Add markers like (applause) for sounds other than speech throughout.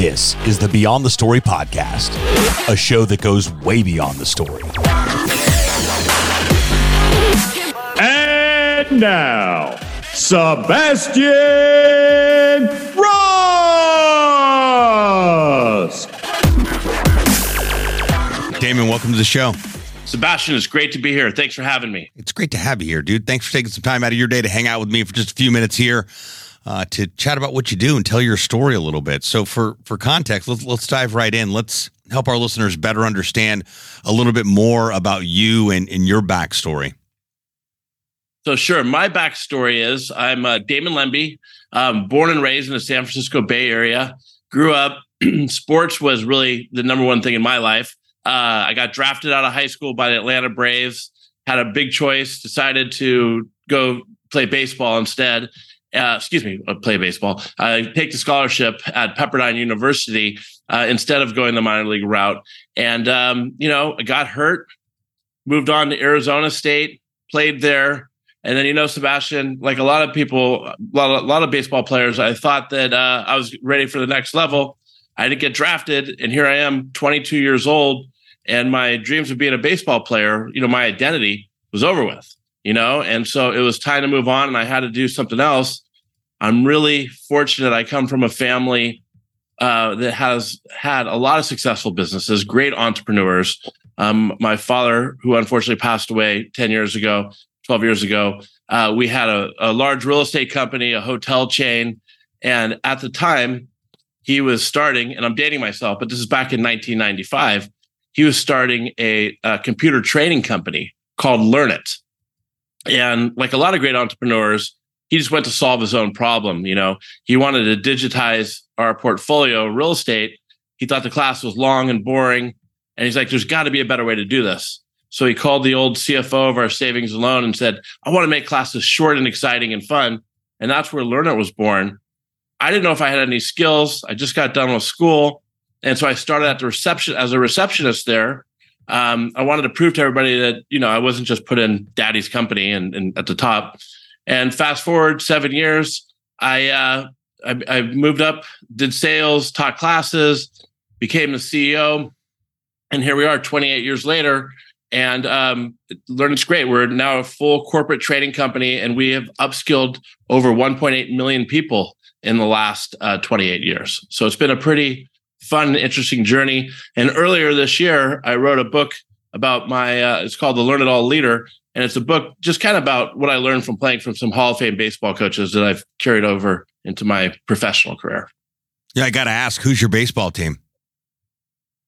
This is the Beyond the Story podcast, a show that goes way beyond the story. And now, Sebastian Rusk. Damon, welcome to the show. Sebastian, it's great to be here. Thanks for having me. It's great to have you here, dude. Thanks for taking some time out of your day to hang out with me for just a few minutes here uh, to chat about what you do and tell your story a little bit. So, for for context, let's let's dive right in. Let's help our listeners better understand a little bit more about you and, and your backstory. So, sure. My backstory is I'm uh, Damon Lembi, um, born and raised in the San Francisco Bay Area. Grew up, (clears throat) sports was really the number one thing in my life. Uh, I got drafted out of high school by the Atlanta Braves. Had a big choice. Decided to go play baseball instead. Uh, excuse me, uh, play baseball. I take the scholarship at Pepperdine University uh, instead of going the minor league route. And um, you know, I got hurt. Moved on to Arizona State. Played there. And then, you know, Sebastian, like a lot of people, a lot of, a lot of baseball players, I thought that uh, I was ready for the next level. I didn't get drafted, and here I am, 22 years old, and my dreams of being a baseball player, you know, my identity was over with, you know, and so it was time to move on, and I had to do something else. I'm really fortunate. I come from a family uh, that has had a lot of successful businesses, great entrepreneurs. Um, my father, who unfortunately passed away 10 years ago, 12 years ago, uh, we had a, a large real estate company, a hotel chain. And at the time, he was starting, and I'm dating myself, but this is back in 1995. He was starting a, a computer training company called Learnit. And like a lot of great entrepreneurs, he just went to solve his own problem. You know, he wanted to digitize our portfolio real estate. He thought the class was long and boring. And he's like, there's got to be a better way to do this. So he called the old CFO of our savings and loan and said, I want to make classes short and exciting and fun. And that's where Learnit was born. I didn't know if I had any skills. I just got done with school. And so I started at the reception as a receptionist there. Um, I wanted to prove to everybody that, you know, I wasn't just put in daddy's company and, and at the top. And fast forward seven years, I, uh, I, I moved up, did sales, taught classes, became the CEO. And here we are 28 years later and um, Learnit's great. We're now a full corporate training company, and we have upskilled over 1.8 million people in the last uh, 28 years. So it's been a pretty fun, interesting journey. And earlier this year, I wrote a book about my. Uh, it's called The Learn It All Leader, and it's a book just kind of about what I learned from playing from some Hall of Fame baseball coaches that I've carried over into my professional career. Yeah, I got to ask, who's your baseball team?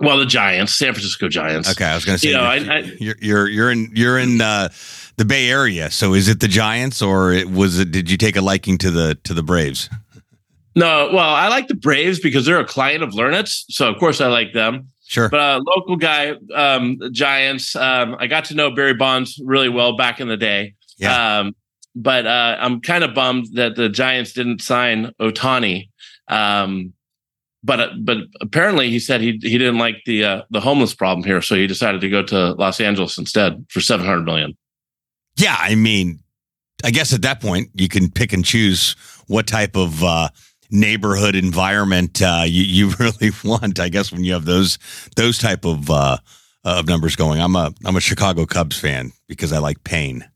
Well, the Giants, San Francisco Giants. Okay, I was going to say, You know, you're, I- I- you're, you're you're in you're in uh, the Bay Area. So is it the Giants, or it, was it? Did you take a liking to the to the Braves? No, well, I like the Braves because they're a client of Learnit's, so of course I like them. Sure. But a local guy, um, Giants. Um, I got to know Barry Bonds really well back in the day. Yeah. Um, but uh, I'm kind of bummed that the Giants didn't sign Ohtani. Um, but uh, but apparently he said he he didn't like the uh, the homeless problem here, so he decided to go to Los Angeles instead for 700 million. yeah, I mean, I guess at that point you can pick and choose what type of uh, neighborhood environment uh, you (laughs) you really want. I guess when you have those those type of uh, of numbers going. I'm a I'm a Chicago Cubs fan because I like pain.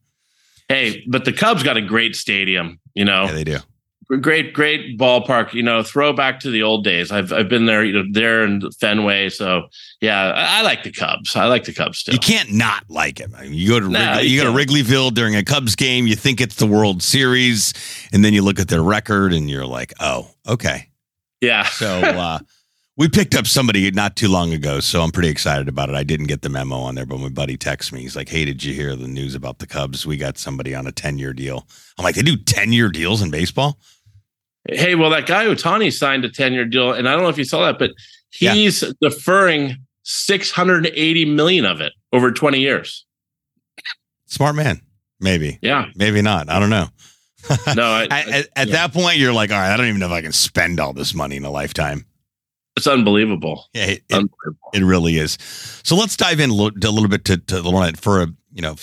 Hey, but the Cubs got a great stadium. You know, Yeah, they do. Great great ballpark you know throwback to the old days i've i've been there you know there in fenway so yeah i, I like the cubs i like the cubs still You can't not like it. I mean, you go to No, Wrigley, you you, go to. Wrigleyville during a Cubs game. You think it's the World Series, and then you look at their record, and you're like, "Oh, okay." yeah So (laughs) uh, we picked up somebody not too long ago, so I'm pretty excited about it. I didn't get the memo on there, but my buddy texts me. He's like, "Hey, did you hear the news about the Cubs? We got somebody on a 10 year deal." I'm like, "They do 10 year deals in baseball?" Hey well that guy ohtani signed a 10-year deal and i don't know if you saw that but Yeah. he's deferring 680 million of it over 20 years Smart man, maybe, yeah maybe not. I don't know. (laughs) no I, At, at, at yeah. that point, you're like, "All right, I don't even know if I can spend all this money in a lifetime." it's unbelievable Yeah, it, it, unbelievable It really is. So let's dive in a little, a little bit to, to it for a you know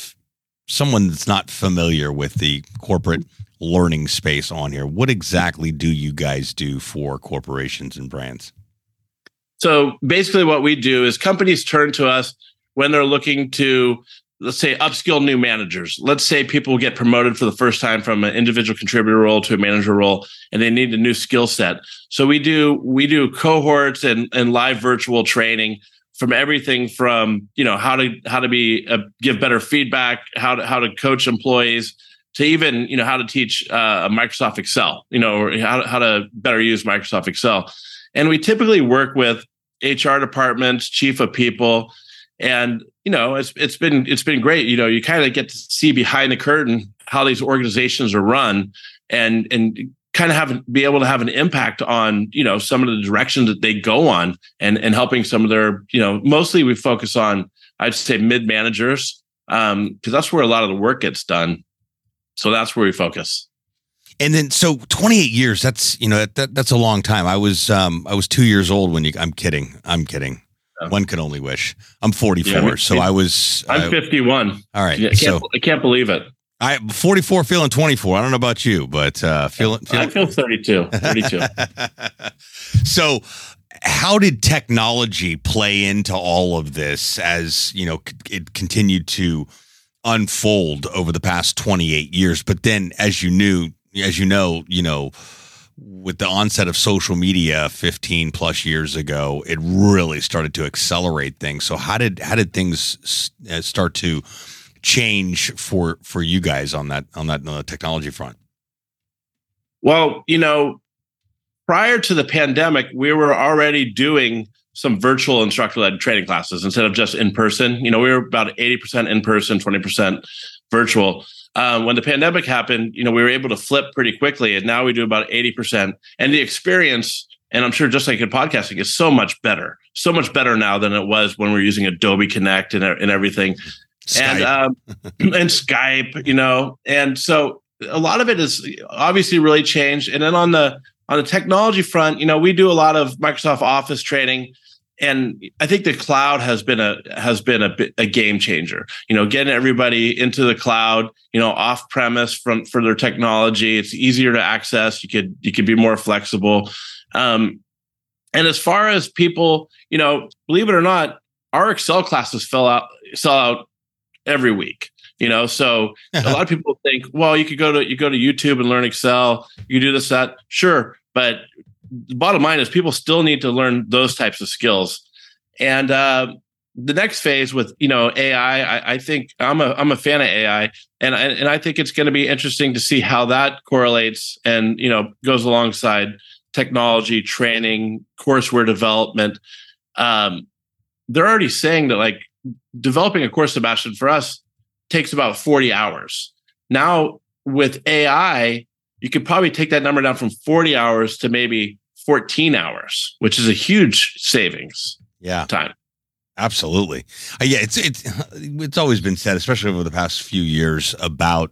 someone that's not familiar with the corporate learning space on here. What exactly do you guys do for corporations and brands? So basically, what we do is companies turn to us when they're looking to, let's say, upskill new managers. Let's say people get promoted for the first time from an individual contributor role to a manager role, and they need a new skill set. So we do we do cohorts and and live virtual training from everything from you know how to how to be uh, give better feedback, how to how to coach employees, to even you know how to teach uh, Microsoft Excel, you know, or how to, how to better use Microsoft Excel. And we typically work with HR departments, chief of people, and you know it's it's been it's been great. You know, you kind of get to see behind the curtain how these organizations are run, and and kind of have be able to have an impact on you know some of the directions that they go on, and and helping some of their you know mostly we focus on I'd say mid managers because um, that's where a lot of the work gets done. So that's where we focus. And then, so 28 years, that's, you know, that, that's a long time. I was, um, I was two years old when you, I'm kidding. I'm kidding. Yeah. One can only wish. I'm 44. Yeah, so I was, I'm 51. All right. I can't, so I can't believe it. I 44 feeling 24. I don't know about you, but, uh, feeling, feeling I feel 32, 32. (laughs) so how did technology play into all of this as, you know, it continued to, unfold over the past 28 years but then as you knew as you know, you know, with the onset of social media 15 plus years ago, it really started to accelerate things. So how did how did things uh, start to change for for you guys on that on that on the technology front? Well, you know, prior to the pandemic, we were already doing some virtual instructor led training classes instead of just in person. You know, we were about 80% in person, 20% virtual um, when the pandemic happened, you know, we were able to flip pretty quickly, and now we do about eighty percent. And the experience, and I'm sure just like in podcasting, is so much better, so much better now than it was when we were using Adobe Connect and, and everything, Skype. and um, (laughs) and Skype, you know, and so a lot of it is obviously really changed. And then on the on the technology front, you know, we do a lot of Microsoft Office training and I think the cloud has been a has been a, a game changer. You know, getting everybody into the cloud, you know, off premise from for their technology. It's easier to access. You could you could be more flexible. Um, and as far as people, you know, believe it or not, our Excel classes fill out sell out every week. You know, so a lot of people think, well, you could go to you go to YouTube and learn Excel. You do this that, sure, but the bottom line is people still need to learn those types of skills. And uh, the next phase with you know AI, I, I, think I'm a I'm a fan of AI, and and I think it's going to be interesting to see how that correlates and you know goes alongside technology training, courseware development. Um, they're already saying that like developing a course, Sebastian, for us takes about 40 hours. Now with AI, you could probably take that number down from 40 hours to maybe 14 hours, which is a huge savings. Yeah. Time. Absolutely. Uh, yeah, it's it's it's always been said, especially over the past few years, about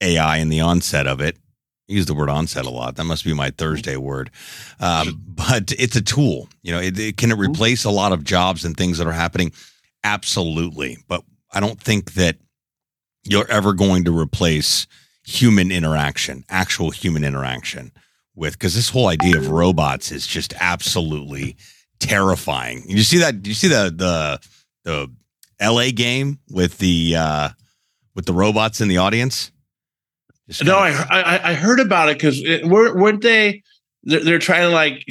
AI and the onset of it. I use the word onset a lot. That must be my Thursday word. Um, but it's a tool. You know, it, it, can it mm-hmm. replace a lot of jobs and things that are happening? Absolutely. But I don't think that you're ever going to replace human interaction, actual human interaction with because this whole idea of robots is just absolutely terrifying. You see that? You see the the the L.A. game with the uh, with the robots in the audience? no, I, I, I heard about it because weren't they? They're, they're, trying to like,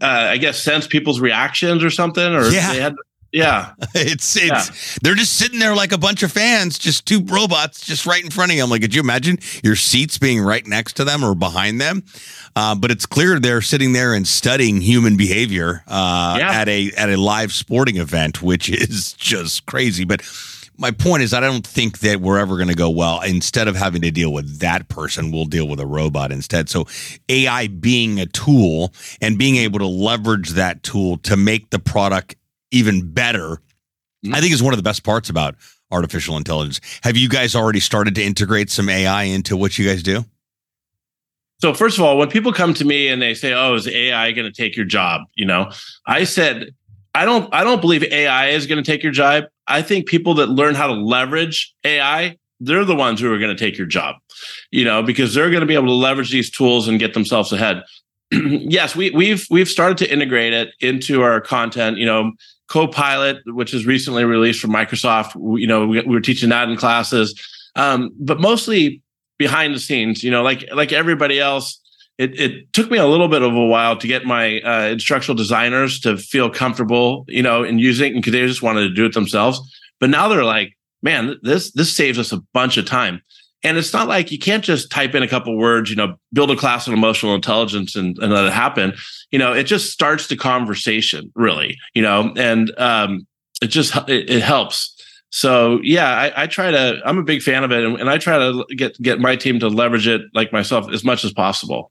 uh, I guess, sense people's reactions or something, or yeah. they had yeah. (laughs) it's it's yeah. they're just sitting there like a bunch of fans, just two robots just right in front of you. I'm like, could you imagine your seats being right next to them or behind them? Uh, but it's clear they're sitting there and studying human behavior uh, yeah. at a at a live sporting event, which is just crazy. But my point is, I don't think that we're ever going to go well. Instead of having to deal with that person, we'll deal with a robot instead. So, AI being a tool and being able to leverage that tool to make the product even better, mm-hmm. I think is one of the best parts about artificial intelligence. Have you guys already started to integrate some AI into what you guys do? So first of all, when people come to me and they say, "Oh, is AI going to take your job?" You know, I said, I don't I don't believe AI is going to take your job. I think people that learn how to leverage AI, they're the ones who are going to take your job. You know, because they're going to be able to leverage these tools and get themselves ahead. (clears throat) yes, we, we've we've started to integrate it into our content. You know, Copilot, which is recently released from Microsoft. You know, we, we were teaching that in classes, um, but mostly behind the scenes. You know, like like everybody else, it, it took me a little bit of a while to get my uh, instructional designers to feel comfortable, you know, in using because they just wanted to do it themselves. But now they're like, man, this this saves us a bunch of time. And it's not like you can't just type in a couple words, you know, build a class on emotional intelligence and, and let it happen. You know, it just starts the conversation, really, you know, and um, it just it, it helps. So yeah, I, I, try to. I'm a big fan of it, and, and, I try to get get my team to leverage it like myself as much as possible.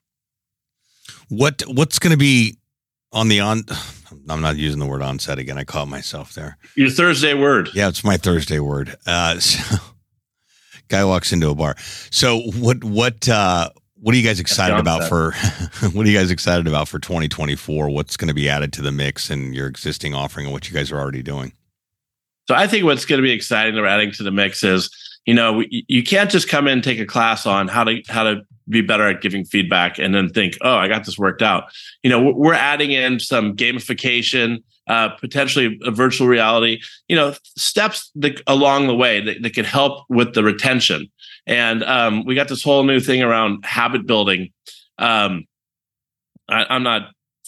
What what's going to be on the on? (sighs) I'm not using the word onset again. I caught myself there. Your Thursday word. Yeah, it's my Thursday word. Uh, (laughs) so, guy walks into a bar. So what what uh, what are you guys excited about for (laughs) what are you guys excited about for 2024? What's going to be added to the mix and your existing offering and what you guys are already doing? So I think what's going to be exciting to adding to the mix is, you know, you can't just come in and take a class on how to how to be better at giving feedback and then think, oh, I got this worked out. You know, we're adding in some gamification, uh, potentially a virtual reality, you know, steps that, along the way that, that could help with the retention. And um, we got this whole new thing around habit building. Um, I, I'm not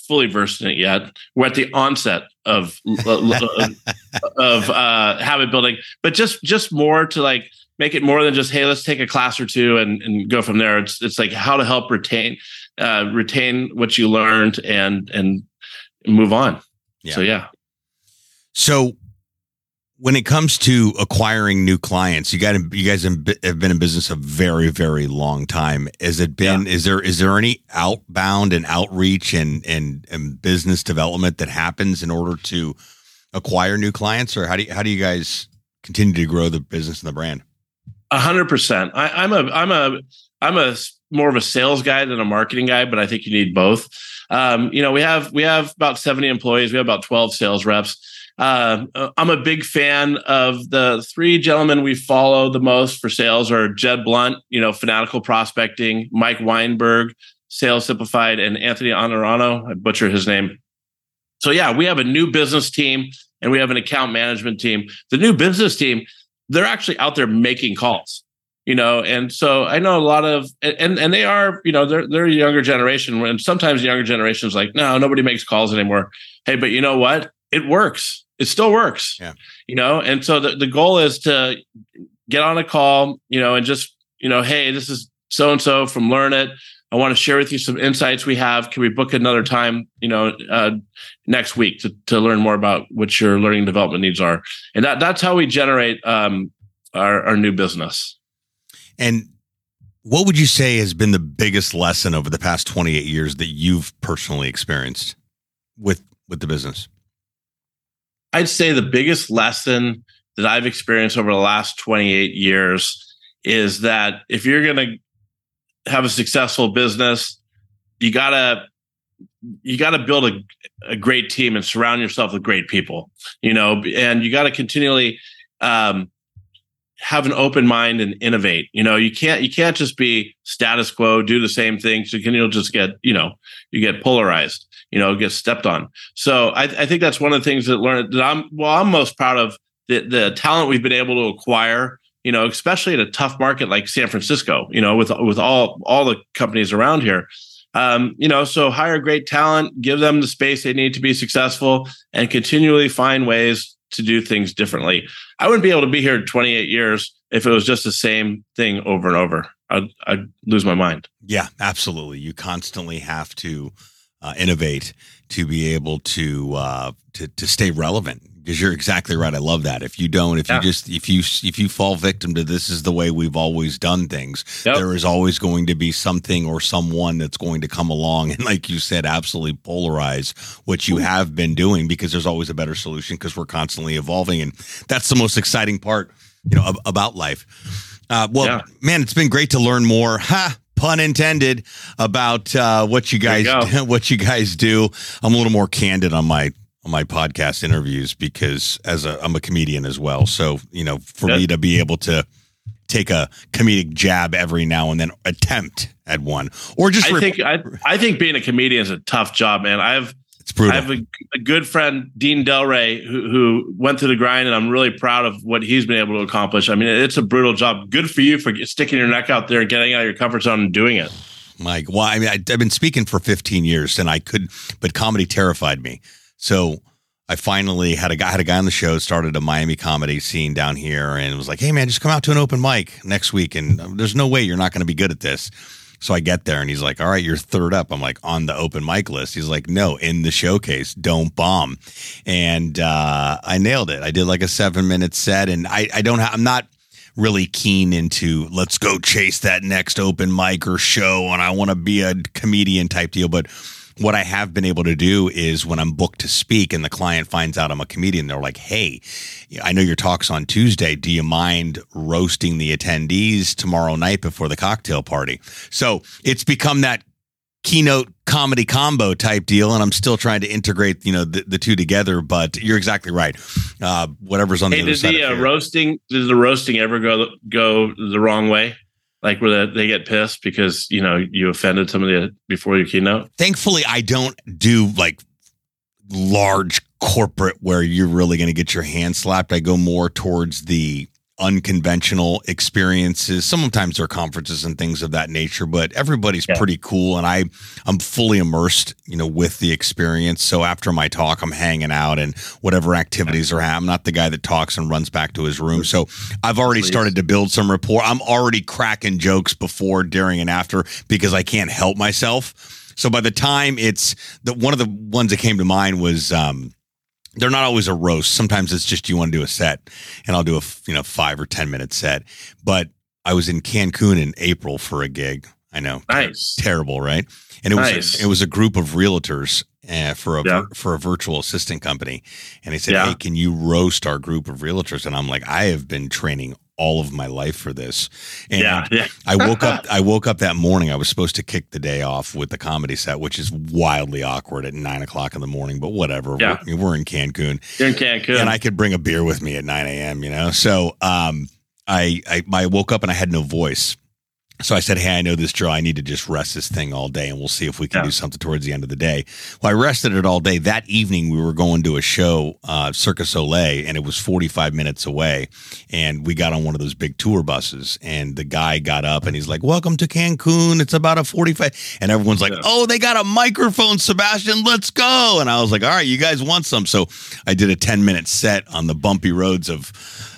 fully versed in it yet. We're at the onset of (laughs) of uh, habit building, but just just more to like make it more than just hey, let's take a class or two and, and go from there. It's it's like how to help retain uh, retain what you learned and and move on. Yeah. So yeah. So when it comes to acquiring new clients, you got you guys have been in business a very very long time. Has it been? Yeah. Is there is there any outbound and outreach and, and and business development that happens in order to acquire new clients, or how do you, how do you guys continue to grow the business and the brand? A hundred percent. I'm a I'm a I'm a more of a sales guy than a marketing guy, but I think you need both. Um, you know, we have we have about 70 employees. We have about 12 sales reps uh, I'm a big fan of the three gentlemen we follow the most for sales are Jeb Blount, you know, fanatical prospecting, Mike Weinberg, Sales Simplified, and Anthony Honorano. I butcher his name. So yeah, we have a new business team and we have an account management team. The new business team, they're actually out there making calls you know and so i know a lot of and and they are you know they're they're a younger generation and sometimes the younger generation is like no nobody makes calls anymore hey but you know what it works. It still works. Yeah. You know, and so the, the goal is to get on a call, you know, and just, you know, hey, this is so and so from Learnit. I want to share with you some insights we have. Can we book another time, you know, uh, next week to, to learn more about what your learning development needs are? And that that's how we generate um, our, our new business. And what would you say has been the biggest lesson over the past 28 years that you've personally experienced with with the business? I'd say the biggest lesson that I've experienced over the last 28 years is that if you're going to have a successful business, you gotta you got to build a, a great team and surround yourself with great people you know and you got to continually um, have an open mind and innovate you know you can't you can't just be status quo do the same thing so you'll just get you know you get polarized you know, get stepped on. So I, I think that's one of the things that learn that I'm well, I'm most proud of the the talent we've been able to acquire. You know, especially in a tough market like San Francisco. You know, with with all all the companies around here. Um, you know, so hire great talent, give them the space they need to be successful, and continually find ways to do things differently. I wouldn't be able to be here 28 years if it was just the same thing over and over. I'd, I'd lose my mind. Yeah, absolutely. You constantly have to uh, innovate to be able to uh, to to stay relevant because you're exactly right. I love that. If you don't, if yeah. you just if you if you fall victim to this is the way we've always done things, yep. there is always going to be something or someone that's going to come along and, like you said, absolutely polarize what you have been doing because there's always a better solution because we're constantly evolving, and that's the most exciting part, you know, about life. Uh, well, yeah. man, it's been great to learn more. Ha! pun intended, about uh, what you guys you (laughs) what you guys do. I'm a little more candid on my on my podcast interviews because as a I'm a comedian as well. So you know, for me to be able to take a comedic jab every now and then, attempt at one, or just. I think I, I think being a comedian is a tough job, man. I've it's brutal. I have a, a good friend, Dean Delray, who, who went through the grind, and I'm really proud of what he's been able to accomplish. I mean, it's a brutal job. Good for you for sticking your neck out there and getting out of your comfort zone and doing it. Mike, well, I mean, I, I've been speaking for 15 years, and I could, but comedy terrified me. So I finally had a guy had a guy on the show, started a Miami comedy scene down here, and was like, "Hey man, just come out to an open mic next week." And there's no way you're not going to be good at this. So I get there and he's like, All right, you're third up. I'm like, On the open mic list. He's like, No, in the showcase, don't bomb. And uh, I nailed it. I did like a seven minute set and I, I don't I'm not really keen into let's go chase that next open mic or show and I want to be a comedian type deal. But what I have been able to do is when I'm booked to speak and the client finds out I'm a comedian, they're like, Hey, I know your talk's on Tuesday. Do you mind roasting the attendees tomorrow night before the cocktail party? So it's become that keynote comedy combo type deal and i'm still trying to integrate you know the, the two together but you're exactly right uh, whatever's on hey, the other side the uh, roasting did the roasting ever go go the wrong way like where they get pissed because you know you offended somebody before your keynote? Thankfully i don't do like large corporate where you're really going to get your hand slapped. I go more towards the unconventional experiences. Sometimes there are conferences and things of that nature but everybody's yeah. pretty cool and i i'm fully immersed you know with the experience. So after my talk i'm hanging out and whatever activities are happening i'm not the guy that talks and runs back to his room. So i've already Please. started to build some rapport. I'm already cracking jokes before during and after because i can't help myself. So by the time it's the one of the ones that came to mind was um they're not always a roast. Sometimes it's just you want to do a set, and I'll do a you know five or ten minute set. But I was in Cancun in April for a gig. I know, nice, ter- terrible, right? And it was a, it was a group of realtors uh, for a yeah. for a virtual assistant company, and they said, yeah. "Hey, can you roast our group of realtors?" And I'm like, "I have been training all of my life for this. And yeah, yeah. (laughs) I woke up I woke up that morning. I was supposed to kick the day off with the comedy set, which is wildly awkward at nine o'clock in the morning, but whatever. Yeah. We're, we're in Cancun. You're in Cancun. And I could bring a beer with me at 9 a.m., you know? So um I, I I woke up and I had no voice. So I said, Hey, I know this drill. I need to just rest this thing all day and we'll see if we can yeah. do something towards the end of the day. Well, I rested it all day. That evening, we were going to a show, uh, Cirque du Soleil, and it was 45 minutes away. And we got on one of those big tour buses. And the guy got up and he's like, Welcome to Cancun. It's about a 45. And everyone's like, yeah. Oh, they got a microphone, Sebastian. Let's go. And I was like, All right, you guys want some. So I did a 10 minute set on the bumpy roads of,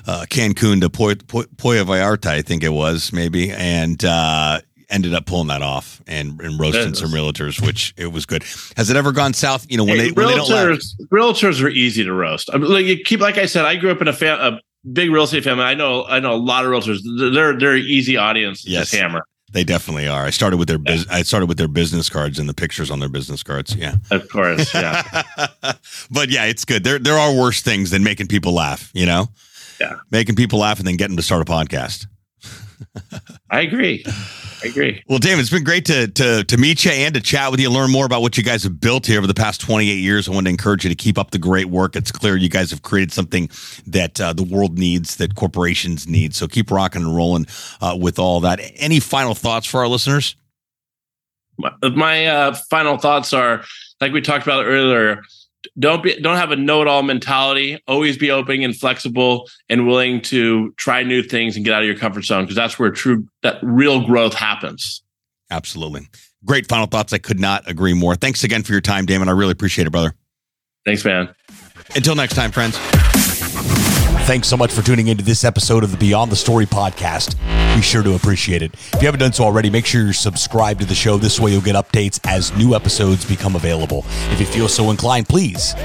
uh, Cancun to Puerto, Vallarta, I think it was maybe, and uh, ended up pulling that off and, and roasting some realtors, which it was good. Has it ever gone south? You know, when hey, they when realtors, they realtors are easy to roast. I mean, like you keep, like I said, I grew up in a, fam- a big real estate family. I know, I know a lot of realtors. They're they're easy audience yes. hammer. They definitely are. I started with their biz- I started with their business cards and the pictures on their business cards. Yeah, of course. Yeah, (laughs) but yeah, it's good. There there are worse things than making people laugh. You know yeah. making people laugh and then getting to start a podcast. I agree. I agree. Well, David, it's been great to to to meet you and to chat with you, learn more about what you guys have built here over the past 28 years. I want to encourage you to keep up the great work. It's clear you guys have created something that uh, the world needs, that corporations need. So keep rocking and rolling uh, with all that. Any final thoughts for our listeners? My, my uh, final thoughts are like we talked about earlier don't be don't have a know-it-all mentality. Always be open and flexible and willing to try new things and get out of your comfort zone because that's where true that real growth happens. Absolutely. Great final thoughts. I could not agree more. Thanks again for your time damon. I really appreciate it brother. Thanks man. Until next time friends Thanks so much for tuning into this episode of the Beyond the Story podcast. Be sure to appreciate it. If you haven't done so already, make sure you're subscribed to the show. This way you'll get updates as new episodes become available. If you feel so inclined, please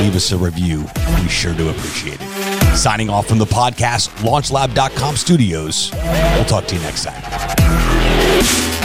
leave us a review. Be sure to appreciate it. Signing off from the podcast, launchlab.com studios. We'll talk to you next time.